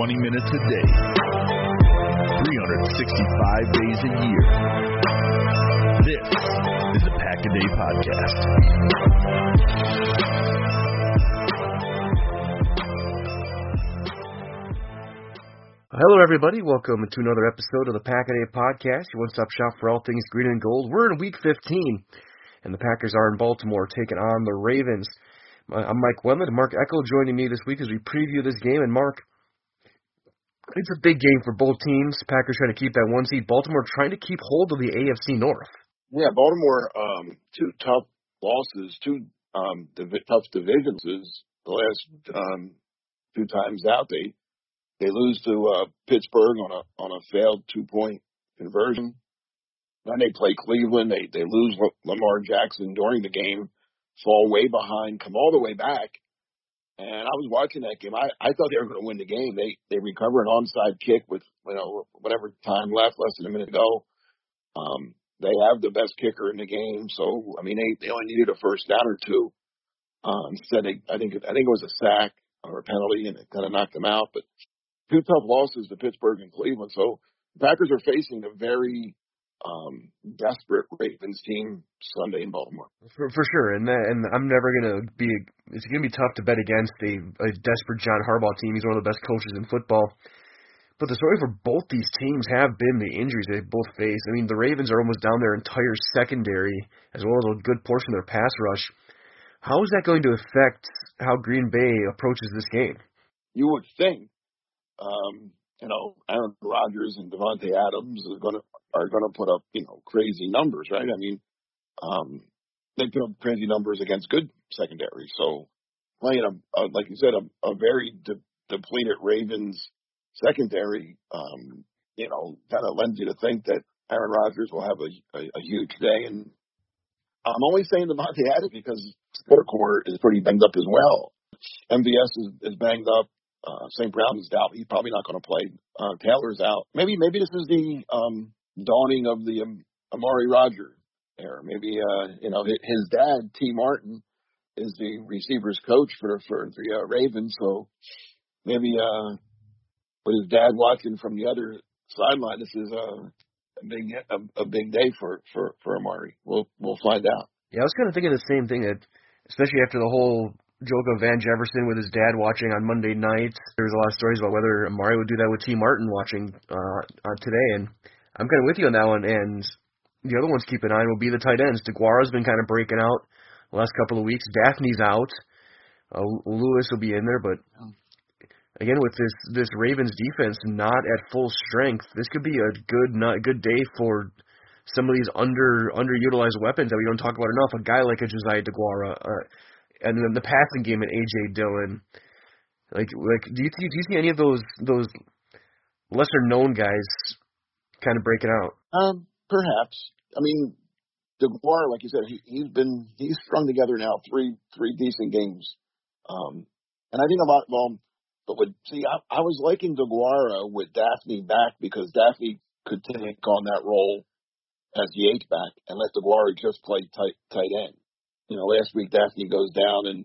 20 minutes a day, 365 days a year. This is the Pack a Day Podcast. Hello, everybody. Welcome to another episode of the Pack a Day Podcast, your one stop shop for all things green and gold. We're in week 15, and the Packers are in Baltimore taking on the Ravens. I'm Mike Wendlandt, Mark Eckel joining me this week as we preview this game. And Mark, it's a big game for both teams. Packers trying to keep that one seed. Baltimore trying to keep hold of the AFC North. Yeah, Baltimore, um, two tough losses, two um, div- tough divisions. The last um, two times out, they they lose to uh, Pittsburgh on a on a failed two point conversion. Then they play Cleveland. They they lose Lamar Jackson during the game, fall way behind, come all the way back, and I was watching that game. I, I thought they were going to win the game. They they recover an onside kick with you know whatever time left, less than a minute to go. Um, they have the best kicker in the game, so I mean they they only needed a first down or two. Uh, instead, they, I think I think it was a sack or a penalty, and it kind of knocked them out. But two tough losses to Pittsburgh and Cleveland. So the Packers are facing a very um, desperate Ravens team Sunday in Baltimore. For, for sure, and that, and I'm never gonna be. It's gonna be tough to bet against a, a desperate John Harbaugh team. He's one of the best coaches in football. But the story for both these teams have been the injuries they both faced. I mean, the Ravens are almost down their entire secondary as well as a good portion of their pass rush. How is that going to affect how Green Bay approaches this game? You would think, um, you know, Aaron Rodgers and Davante Adams are going to are going to put up, you know, crazy numbers, right? I mean, um, they put up crazy numbers against good secondary. So playing a, a like you said, a, a very de- depleted Ravens secondary, um, you know, kind of lends you to think that Aaron Rodgers will have a, a, a huge day. And I'm only saying the Davante Adams because their Corps is pretty banged up as well. MVS is, is banged up. Uh, St. Brown is out. He's probably not going to play. Uh, Taylor's out. Maybe maybe this is the um, dawning of the um, Amari Rodgers era. Maybe uh, you know his dad Tee Martin is the receivers coach for for the uh, Ravens, so maybe uh, with his dad watching from the other sideline, this is a, a big a, a big day for for for Amari. We'll we'll find out. Yeah, I was kind of thinking the same thing that, especially after the whole joke of Van Jefferson with his dad watching on Monday nights. There was a lot of stories about whether Amari would do that with Tee Martin watching uh, uh, today, and I'm kind of with you on that one. And the other ones keep an eye on will be the tight ends. Deguara's been kind of breaking out the last couple of weeks. Dafney's out. Uh, Lewis will be in there, but again with this this Ravens defense not at full strength, this could be a good not good day for some of these under underutilized weapons that we don't talk about enough. A guy like a Josiah Deguara, uh, and then the passing game at AJ Dillon. Like like do you do you see any of those those lesser known guys kind of breaking out? Um, perhaps. I mean, Deguara, like you said, he, he's been he's strung together now three three decent games, um, and I think a lot. Well, but with see, I, I was liking Deguara with Dafney back because Dafney could take on that role as the H back and let Deguara just play tight tight end. You know, last week Dafney goes down and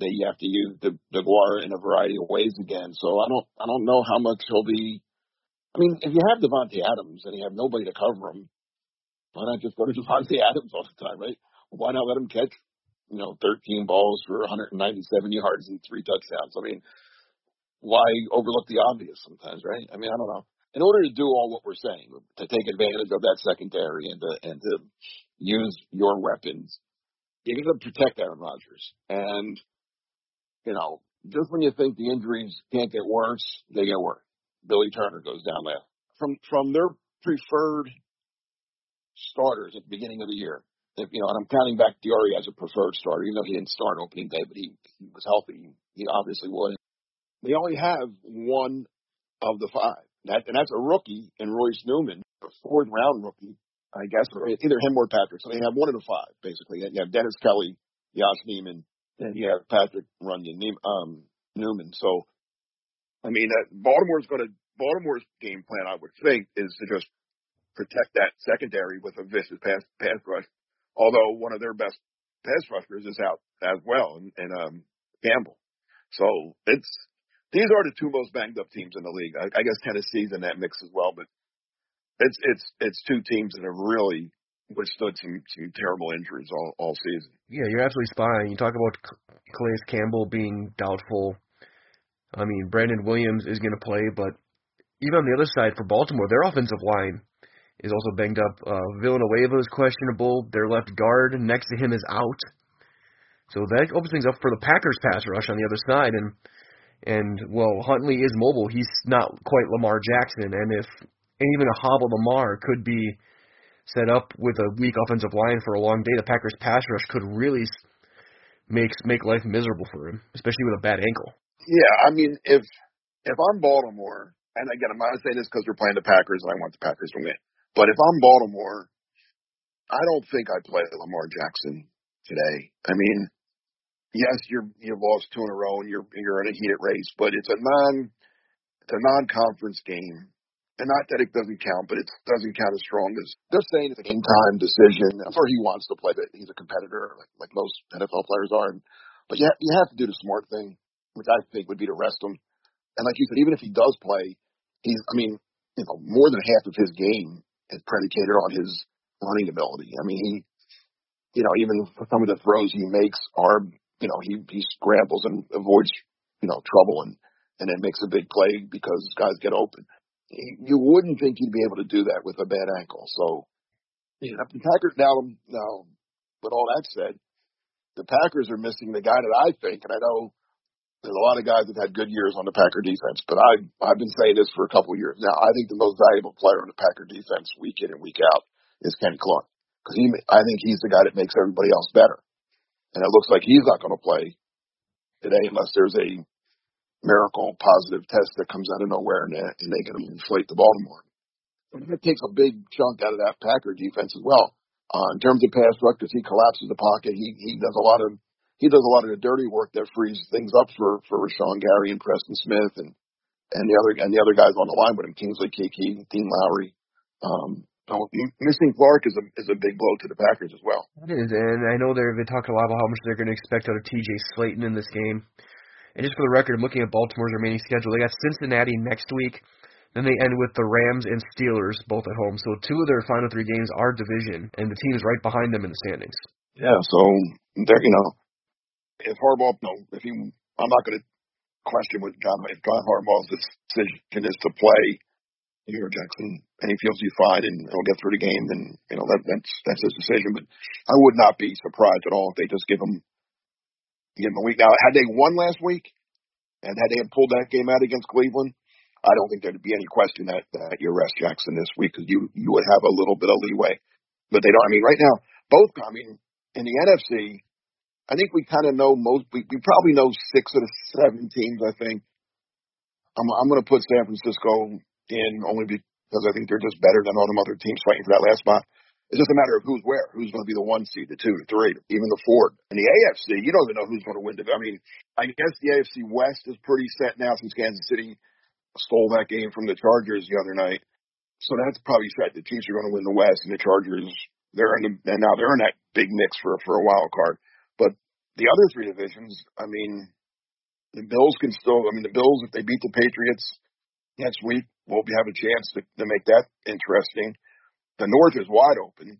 they have to use the Deguara in a variety of ways again. So I don't I don't know how much he'll be I mean, if you have Davante Adams and you have nobody to cover him, why not just go to Davante Adams all the time, right? Why not let him catch you know, 13 balls for 197 yards and three touchdowns. I mean, why overlook the obvious sometimes, right? I mean, I don't know. In order to do all what we're saying, to take advantage of that secondary and to, and to use your weapons, you got to protect Aaron Rodgers. And, you know, just when you think the injuries can't get worse, they get worse. Billy Turner goes down there. From, from their preferred starters at the beginning of the year, if, you know, and I'm counting back Diori as a preferred starter, even though he didn't start opening day, but he, he was healthy. He obviously would. They only have one of the five. That, and that's a rookie in Royce Newman, a fourth round rookie, I guess, or either him or Patrick. So they have one of the five, basically. You have Dennis Kelly, Yosh Nijman, and you have Patrick Runyan, um, Newman. So, I mean, uh, Baltimore's going to, Baltimore's game plan, I would think, is to just protect that secondary with a vicious pass, pass rush. Although one of their best pass rushers is out as well, and, and um, Campbell. So it's these are the two most banged up teams in the league. I, I guess Tennessee's in that mix as well, but it's it's it's two teams that have really withstood some some terrible injuries all all season. Yeah, you're absolutely on. You talk about Calais Campbell being doubtful. I mean, Brandon Williams is going to play, but even on the other side for Baltimore, their offensive line is also banged up. Uh, Villanueva is questionable. Their left guard next to him is out. So that opens things up for the Packers pass rush on the other side, and and well, Huntley is mobile. He's not quite Lamar Jackson, and if and even a hobble Lamar could be set up with a weak offensive line for a long day, the Packers pass rush could really make make life miserable for him, especially with a bad ankle. Yeah, I mean, if if I'm Baltimore, and again, I'm not saying this because we're playing the Packers and I want the Packers to win, but if I'm Baltimore, I don't think I play Lamar Jackson today. I mean, yes, you're you've lost two in a row and you're you're in a heated race, but it's a non it's a non conference game. And not that it doesn't count, but it doesn't count as strong as they're saying it's a game time decision. I'm sure he wants to play, but he's a competitor, like, like most NFL players are. But you have, you have to do the smart thing, which I think would be to rest him. And like you said, even if he does play, he's I mean, you know, more than half of his game is predicated on his running ability. I mean, he, you know, even for some of the throws he makes are you know, he, he scrambles and avoids, you know, trouble and, and then makes a big play because guys get open. You wouldn't think he'd be able to do that with a bad ankle. So, yeah, the Packers now, now, with all that said, the Packers are missing the guy that I think, and I know there's a lot of guys that had good years on the Packer defense, but I I've been saying this for a couple of years now. I think the most valuable player on the Packer defense week in and week out is Kenny Clark because he I think he's the guy that makes everybody else better and it looks like he's not going to play today unless there's a miracle positive test that comes out of nowhere and, and they can inflate the Baltimore. But it takes a big chunk out of that Packer defense as well. Uh, in terms of pass rush, because he collapses the pocket, he he does a lot of he does a lot of the dirty work that frees things up for for Rashan Gary and Preston Smith and and the other and the other guys on the line with him, Kingsley Keke, Dean Lowry. Um, so missing Clark is a is a big blow to the Packers as well. It is, and I know they're they talked a lot about how much they're going to expect out of T.J. Slaton in this game. And just for the record, I'm looking at Baltimore's remaining schedule. They got Cincinnati next week, then they end with the Rams and Steelers both at home. So two of their final three games are division, and the team is right behind them in the standings. Yeah, so they're you know, if Harbaugh, no, if he, I'm not going to question what John if John Harbaugh's decision is to play Hugh Jackson and he feels he's fine and he'll get through the game, then you know that that's that's his decision. But I would not be surprised at all if they just give him give him a week. Now, had they won last week and had they pulled that game out against Cleveland, I don't think there'd be any question that that you rest Jackson this week because you you would have a little bit of leeway. But they don't. I mean, right now, both. I mean, in the NFC, I think we kind of know most. We, we probably know six of the seven teams. I think. I'm I'm going to put San Francisco in only because I think they're just better than all them other teams fighting for that last spot. It's just a matter of who's where, who's going to be the one seed, the two, the three, even the four. In the AFC, you don't even know who's going to win. I mean, I guess the AFC West is pretty set now since Kansas City stole that game from the Chargers the other night. So that's probably set. The Chiefs are going to win the West, and the Chargers they're in the, and now they're in that big mix for for a wild card. The other three divisions, I mean, the Bills can still. I mean, the Bills if they beat the Patriots, next week, we'll have a chance to, to make that interesting. The North is wide open,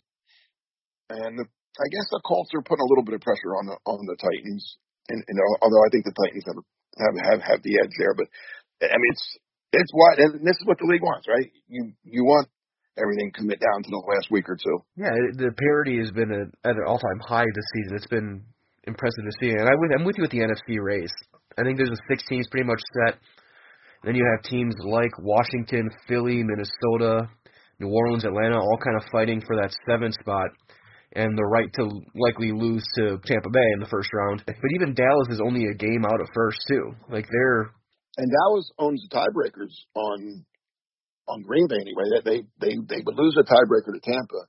and the I guess the Colts are putting a little bit of pressure on the on the Titans, and know, although I think the Titans have have have, have the edge there, but I mean it's it's what and this is what the league wants, right? You you want everything commit down to the last week or two. Yeah, the parity has been at, at an all-time high this season. It's been impressive to see, and I am with you with the NFC race. I think there's a six teams pretty much set. Then you have teams like Washington, Philly, Minnesota, New Orleans, Atlanta, all kind of fighting for that seventh spot and the right to likely lose to Tampa Bay in the first round. But even Dallas is only a game out of first too. Like they're and Dallas owns the tiebreakers on on Green Bay anyway. That they they they would lose a tiebreaker to Tampa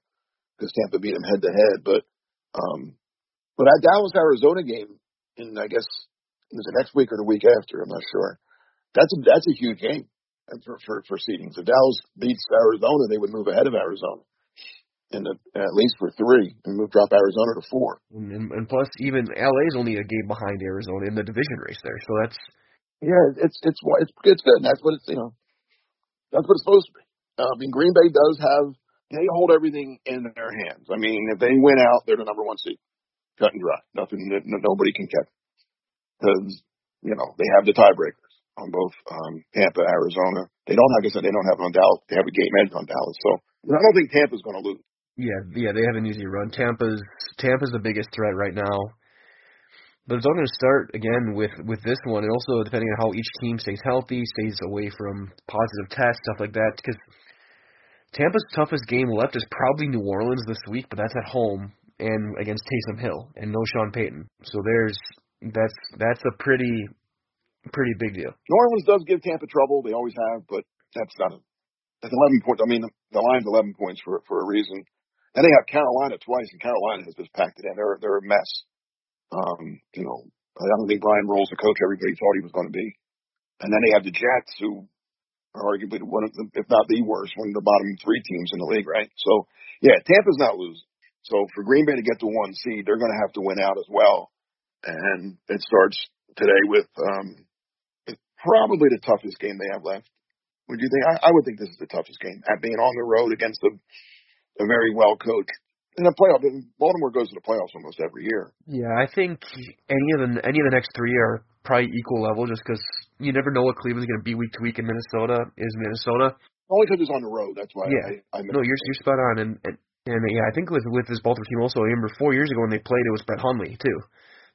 because Tampa beat them head to head. But um, but that Dallas Arizona game in I guess is the next week or the week after. I'm not sure. That's a that's a huge game for for for seedings. If Dallas beats Arizona, they would move ahead of Arizona. The, at least for three, and move drop Arizona to four. And, and plus, even LA is only a game behind Arizona in the division race there. So that's yeah, it's it's it's it's good. And that's what it's you know that's what it's supposed to be. Uh, I mean, Green Bay does have they hold everything in their hands. I mean, if they win out, they're the number one seed, cut and dry. Nothing that nobody can catch because you know they have the tiebreakers on both um, Tampa, Arizona. They don't, like I said, they don't have it on Dallas. They have a game edge on Dallas. So I don't think Tampa's going to lose. Yeah, yeah, they have an easy run. Tampa's Tampa's the biggest threat right now. But it's all going to start again with with this one, and also depending on how each team stays healthy, stays away from positive tests, stuff like that. Because Tampa's toughest game left is probably New Orleans this week, but that's at home and against Taysom Hill and no Sean Payton. So there's that's that's a pretty pretty big deal. New Orleans does give Tampa trouble; they always have, but that's not a that's 11 points. I mean, the line's 11 points for for a reason. Then they have Carolina twice, and Carolina has just packed it in. They're they're a mess. Um, you know, I don't think Brian Rhule's the coach everybody thought he was going to be. And then they have the Jets, who are arguably one of the, if not the worst, one of the bottom three teams in the league, right? So, yeah, Tampa's not losing. So for Green Bay to get to one seed, they're going to have to win out as well. And it starts today with um, probably the toughest game they have left. Would you think? I, I would think this is the toughest game at being on the road against a, a very well coached in the playoff. Baltimore goes to the playoffs almost every year. Yeah, I think any of the any of the next three are probably equal level, just because you never know what Cleveland's going to be week to week in Minnesota. Is Minnesota only because it's on the road? That's why. Yeah. I, I no, you're you're spot on, and, and and yeah, I think with with this Baltimore team also, I remember four years ago when they played, it was Brett Hundley too.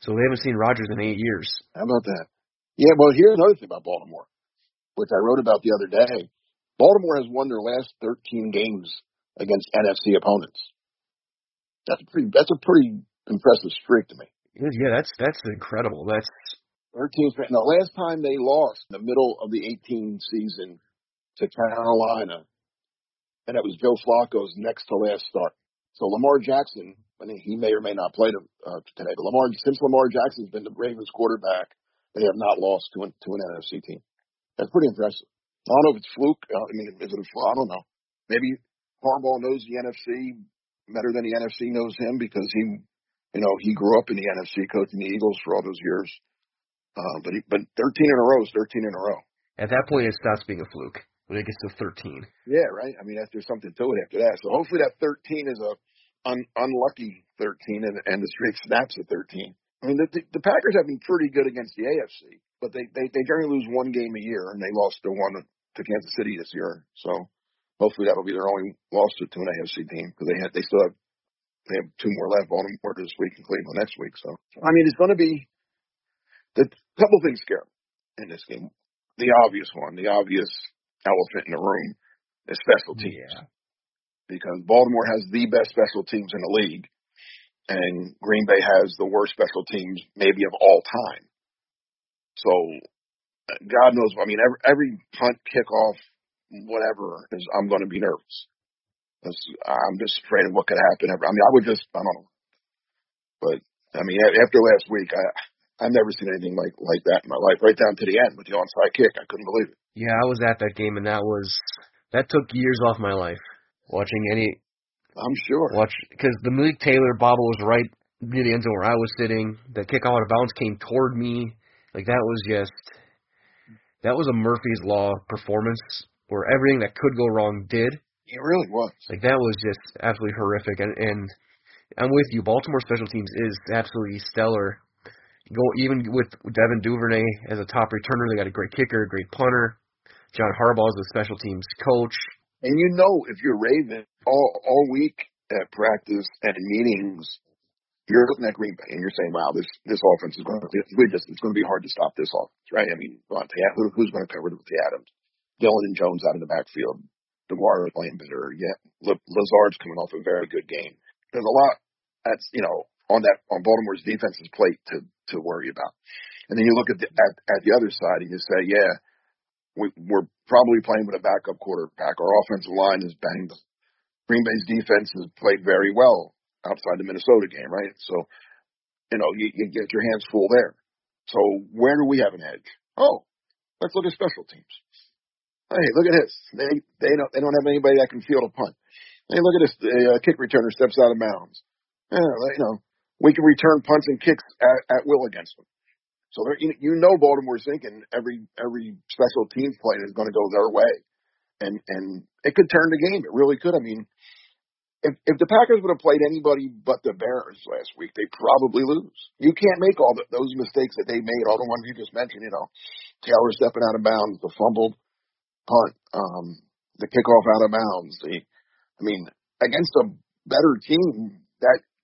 So they haven't seen Rodgers in eight years. How about that? Yeah. Well, here's another thing about Baltimore, which I wrote about the other day. Baltimore has won their last 13 games against NFC opponents. That's a pretty. That's a pretty impressive streak to me. Yeah, that's that's incredible. That's 13. The last time they lost in the middle of the 18 season to Carolina, and it was Joe Flacco's next to last start. So Lamar Jackson, I mean, he may or may not play to, uh, today, but Lamar since Lamar Jackson's been the Ravens quarterback, they have not lost to an, to an NFC team. That's pretty impressive. I don't know if it's fluke. Uh, I mean, is it a fluke? I don't know. Maybe Harbaugh knows the NFC better than the NFC knows him because he, you know, he grew up in the NFC coaching the Eagles for all those years. Uh, but he, but 13 in a row is 13 in a row. At that point, it stops being a fluke when it gets to 13. Yeah, right. I mean, there's something to it after that. So hopefully that 13 is a un, unlucky 13, and, and the streak snaps at 13. I mean, the, the, the Packers have been pretty good against the AFC, but they, they they generally lose one game a year, and they lost the one to Kansas City this year. So hopefully that'll be their only loss to, to an AFC team because they had they still have they have two more left, Baltimore this week and Cleveland next week. So I mean, it's going to be the couple things scare in this game. The obvious one, the obvious elephant in the room, is special teams. Yeah. Because Baltimore has the best special teams in the league, and Green Bay has the worst special teams maybe of all time. So uh, God knows. I mean, every, every punt, kickoff, whatever is I'm going to be nervous. I'm just afraid of what could happen. I mean, I would just I don't know, but I mean, after last week, I I've never seen anything like like that in my life. Right down to the end with the onside kick, I couldn't believe it. Yeah, I was at that game, and that was that took years off my life watching any. I'm sure. Watch because the Malik Taylor bobble was right near the end zone where I was sitting. The kick out of bounds came toward me. Like that was just that was a Murphy's Law performance where everything that could go wrong did. It really was. Like that was just absolutely horrific, and and I'm with you. Baltimore special teams is absolutely stellar. Go even with Devin Duvernay as a top returner. They got a great kicker, a great punter. John Harbaugh is the special teams coach. And you know, if you're Raven all all week at practice and in meetings, you're looking at Green Bay and you're saying, "Wow, this this offense is going to be just it's going to be hard to stop this offense, right?" I mean, who, who's going to cover with the Adams? Dillon and Jones out in the backfield. Deguara playing better. Yeah, Lazard's coming off a very good game. There's a lot that's you know on that on Baltimore's defense's plate to to worry about. And then you look at the at, at the other side and you say, yeah, we, we're probably playing with a backup quarterback. Our offensive line is banged. Green Bay's defense has played very well outside the Minnesota game, right? So, you know, you, you get your hands full there. So where do we have an edge? Oh, let's look at special teams. Hey, look at this. They they don't they don't have anybody that can field a punt. Hey, look at this. The uh, kick returner steps out of bounds. Yeah, you know, we can return punts and kicks at, at will against them. So you, you know Baltimore's thinking every every special teams play is going to go their way, and and it could turn the game. It really could. I mean, if if the Packers would have played anybody but the Bears last week, they probably lose. You can't make all the, those mistakes that they made, all the ones you just mentioned. You know, Taylor stepping out of bounds, the fumbled punt, um, the kickoff out of bounds. The, I mean, against a better team, that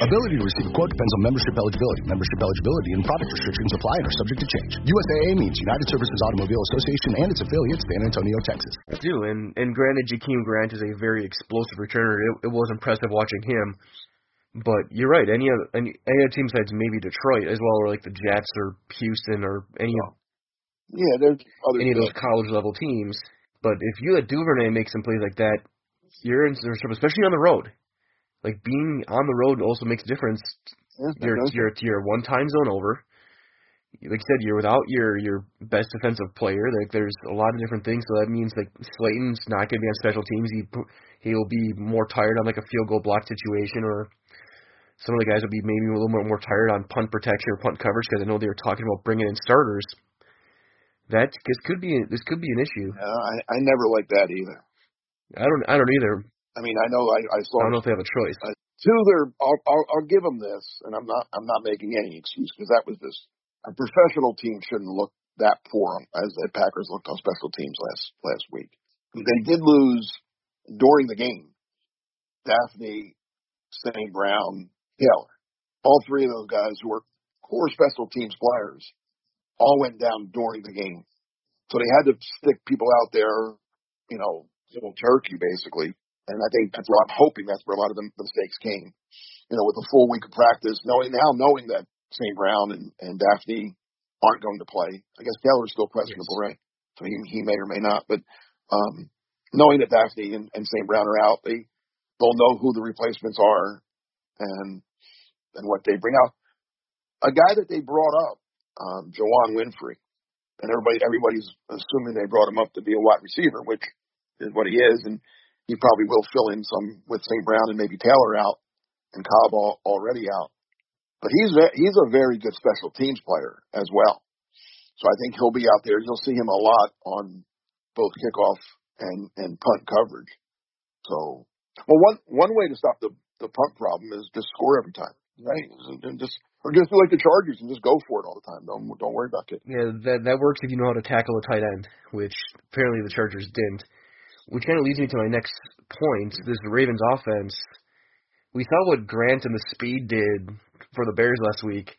Ability to receive a quote depends on membership eligibility. Membership eligibility and product restrictions apply and are subject to change. USAA means United Services Automobile Association and its affiliates, San Antonio, Texas. I do, and and granted, Jakeem Grant is a very explosive returner. It, it was impressive watching him. But you're right. Any other any, any other team besides maybe Detroit as well, or like the Jets or Houston or any of yeah, there's other any of those college level teams. But if you let Duvernay make some plays like that, you're in some trouble, especially on the road. Like being on the road also makes a difference. Yeah, you're you're you're one time zone over. Like I said, you're without your your best defensive player. Like there's a lot of different things. So that means like Slaton's not going to be on special teams. He he'll be more tired on like a field goal block situation, or some of the guys will be maybe a little more more tired on punt protection or punt coverage because I know they were talking about bringing in starters. That this could be this could be an issue. Yeah, I I never like that either. I don't I don't either. I mean, I know I, I saw. I don't know if they have a choice. Uh, to their, I'll, I'll, I'll give them this, and I'm not, I'm not making any excuse because that was this. A professional team shouldn't look that poor as the Packers looked on special teams last last week. They did lose during the game. Dafney, St. Brown, Taylor, all three of those guys who were core special teams players, all went down during the game. So they had to stick people out there, you know, little turkey basically and I think that's where I'm hoping that's where a lot of the, the mistakes came. You know, with a full week of practice, knowing now, knowing that St. Brown and, and Dafney aren't going to play. I guess Taylor's still questionable, yes. right? So he, he may or may not. But um, knowing that Dafney and, and St. Brown are out, they, they'll know who the replacements are and and what they bring out. A guy that they brought up, um, Juwann Winfree, and everybody everybody's assuming they brought him up to be a wide receiver, which is what he is. And he probably will fill in some with St. Brown and maybe Taylor out and Cobb all, already out. But he's he's a very good special teams player as well. So I think he'll be out there. You'll see him a lot on both kickoff and and punt coverage. So, well, one one way to stop the the punt problem is just score every time, right? And uh, just or just do like the Chargers and just go for it all the time. Don't don't worry about it. Yeah, that that works if you know how to tackle a tight end, which apparently the Chargers didn't. Which kind of leads me to my next point. This Ravens offense. We saw what Grant and the speed did for the Bears last week.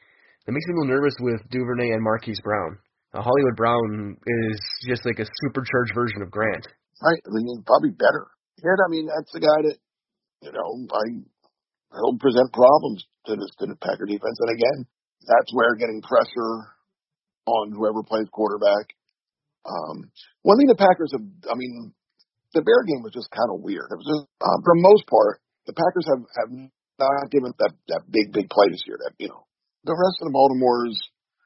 That makes me a little nervous with Duvernay and Marquise Brown. Uh, Hollywood Brown is just like a supercharged version of Grant. Right. I mean, probably better. Yeah, I mean, that's the guy that, you know, I he'll present problems to this to the Packer defense. And again, that's where getting pressure on whoever plays quarterback. Um, one thing the Packers have, I mean, the Bear game was just kind of weird. It was just, um, for the most part, the Packers have have not given that that big big play this year. That you know, the rest of the Baltimore's,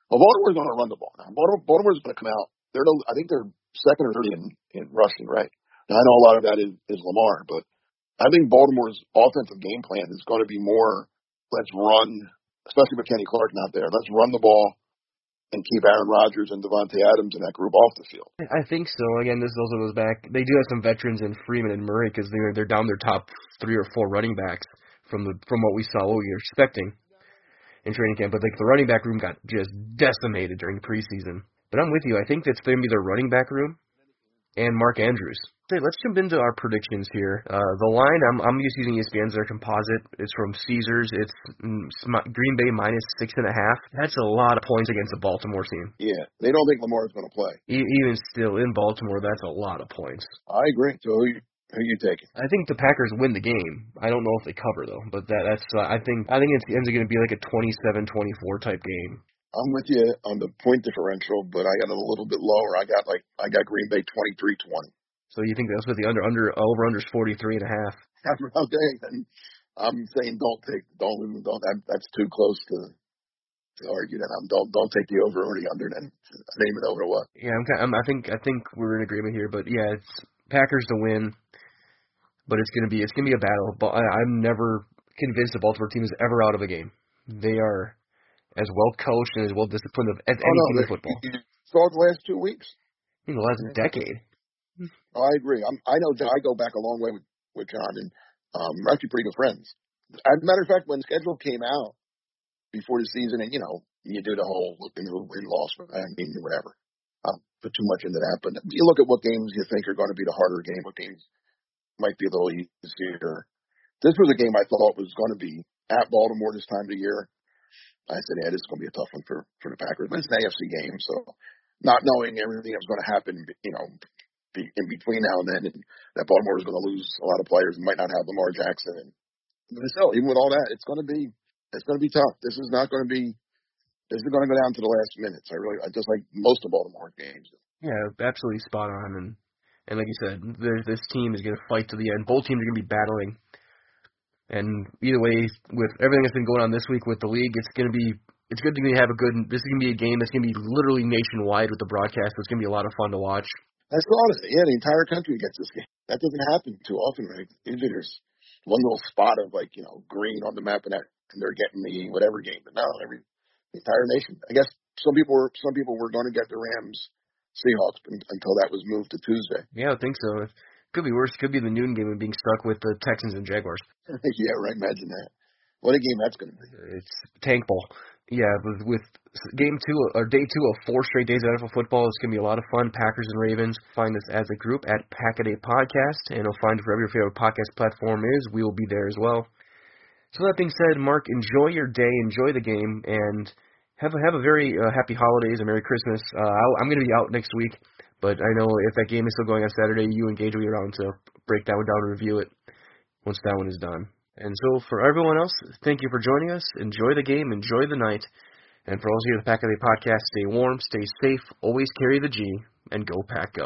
well, Baltimore's going to run the ball now. Baltimore, Baltimore's going to come out. They're, the, I think they're second or third in in rushing, right? Now I know a lot of that is, is Lamar, but I think Baltimore's offensive game plan is going to be more let's run, especially with Kenny Clark not there. Let's run the ball and keep Aaron Rodgers and Davante Adams and that group off the field. I think so. Again, this also goes back. They do have some veterans in Freeman and Murray because they're they're down their top three or four running backs from the from what we saw, what we were expecting in training camp. But like the running back room got just decimated during preseason. But I'm with you. I think that's going to be their running back room and Mark Andrews. Okay, let's jump into our predictions here. Uh, the line, I'm, I'm just using ESPN's their composite. It's from Caesars. It's mm, Green Bay minus six and a half. That's a lot of points against a Baltimore team. Yeah, they don't think Lamar is going to play. E- even still, in Baltimore, that's a lot of points. I agree. So who you, who you taking? I think the Packers win the game. I don't know if they cover though, but that, that's uh, I think I think it's ends up going to be like a 27-24 type game. I'm with you on the point differential, but I got it a little bit lower. I got like I got Green Bay 23-20. So you think that's what the under under over under's forty three and a half? Okay, I'm saying don't take don't don't that, that's too close to to argue that. I'm don't don't take the over or the under. Then I didn't even what. Yeah, I'm, kind- I'm I think I think we're in agreement here, but yeah, it's Packers to win, but it's gonna be it's gonna be a battle. But I, I'm never convinced the Baltimore team is ever out of a game. They are as well coached and as well disciplined as any oh, no, team in football You saw the last two weeks. in the last decade. I agree. I'm, I know John, I go back a long way with, with John, and um, we're actually pretty good friends. As a matter of fact, when the schedule came out before the season, and you know, you do the whole looking who win loss, I mean, whatever. I'll put too much into that, but you look at what games you think are going to be the harder game, what games might be a little easier. This was a game I thought was going to be at Baltimore this time of the year. I said, yeah, this is going to be a tough one for for the Packers, but it's an AFC game, so not knowing everything that was going to happen, you know, be, in between now and then, and that Baltimore was going to lose a lot of players and might not have Lamar Jackson. And still, even with all that, it's going to be it's going to be tough. This is not going to be this is going to go down to the last minutes. I really I just like most of Baltimore games. Yeah, absolutely spot on. And and like you said, this team is going to fight to the end. Both teams are going to be battling. And either way, with everything that's been going on this week with the league, it's going to be it's good to have a good. This is going to be a game that's going to be literally nationwide with the broadcast. So it's going to be a lot of fun to watch. That's it. Yeah, the entire country gets this game. That doesn't happen too often, right? Usually there's one little spot of like you know green on the map, and that and they're getting the whatever game. But no, every the entire nation. I guess some people were some people were going to get the Rams Seahawks until that was moved to Tuesday. Yeah, I think so. Could be worse. Could be the noon game and being stuck with the Texans and Jaguars. yeah, right. Imagine that. What a game that's going to be. It's tank ball. Yeah, with, with game two or day two of four straight days of NFL football, it's gonna be a lot of fun. Packers and Ravens. Find us as a group at Packaday Podcast, and you'll find wherever your favorite podcast platform is. We will be there as well. So that being said, Mark, enjoy your day, enjoy the game, and have a, have a very uh, happy holidays and Merry Christmas. Uh, I'll, I'm gonna be out next week, but I know if that game is still going on Saturday, you and Gage will be around to break that one down and review it once that one is done. And so for everyone else, thank you for joining us. Enjoy the game, enjoy the night. And for all of you at the Pack of the Podcast, stay warm, stay safe, always carry the G, and go Pack Go.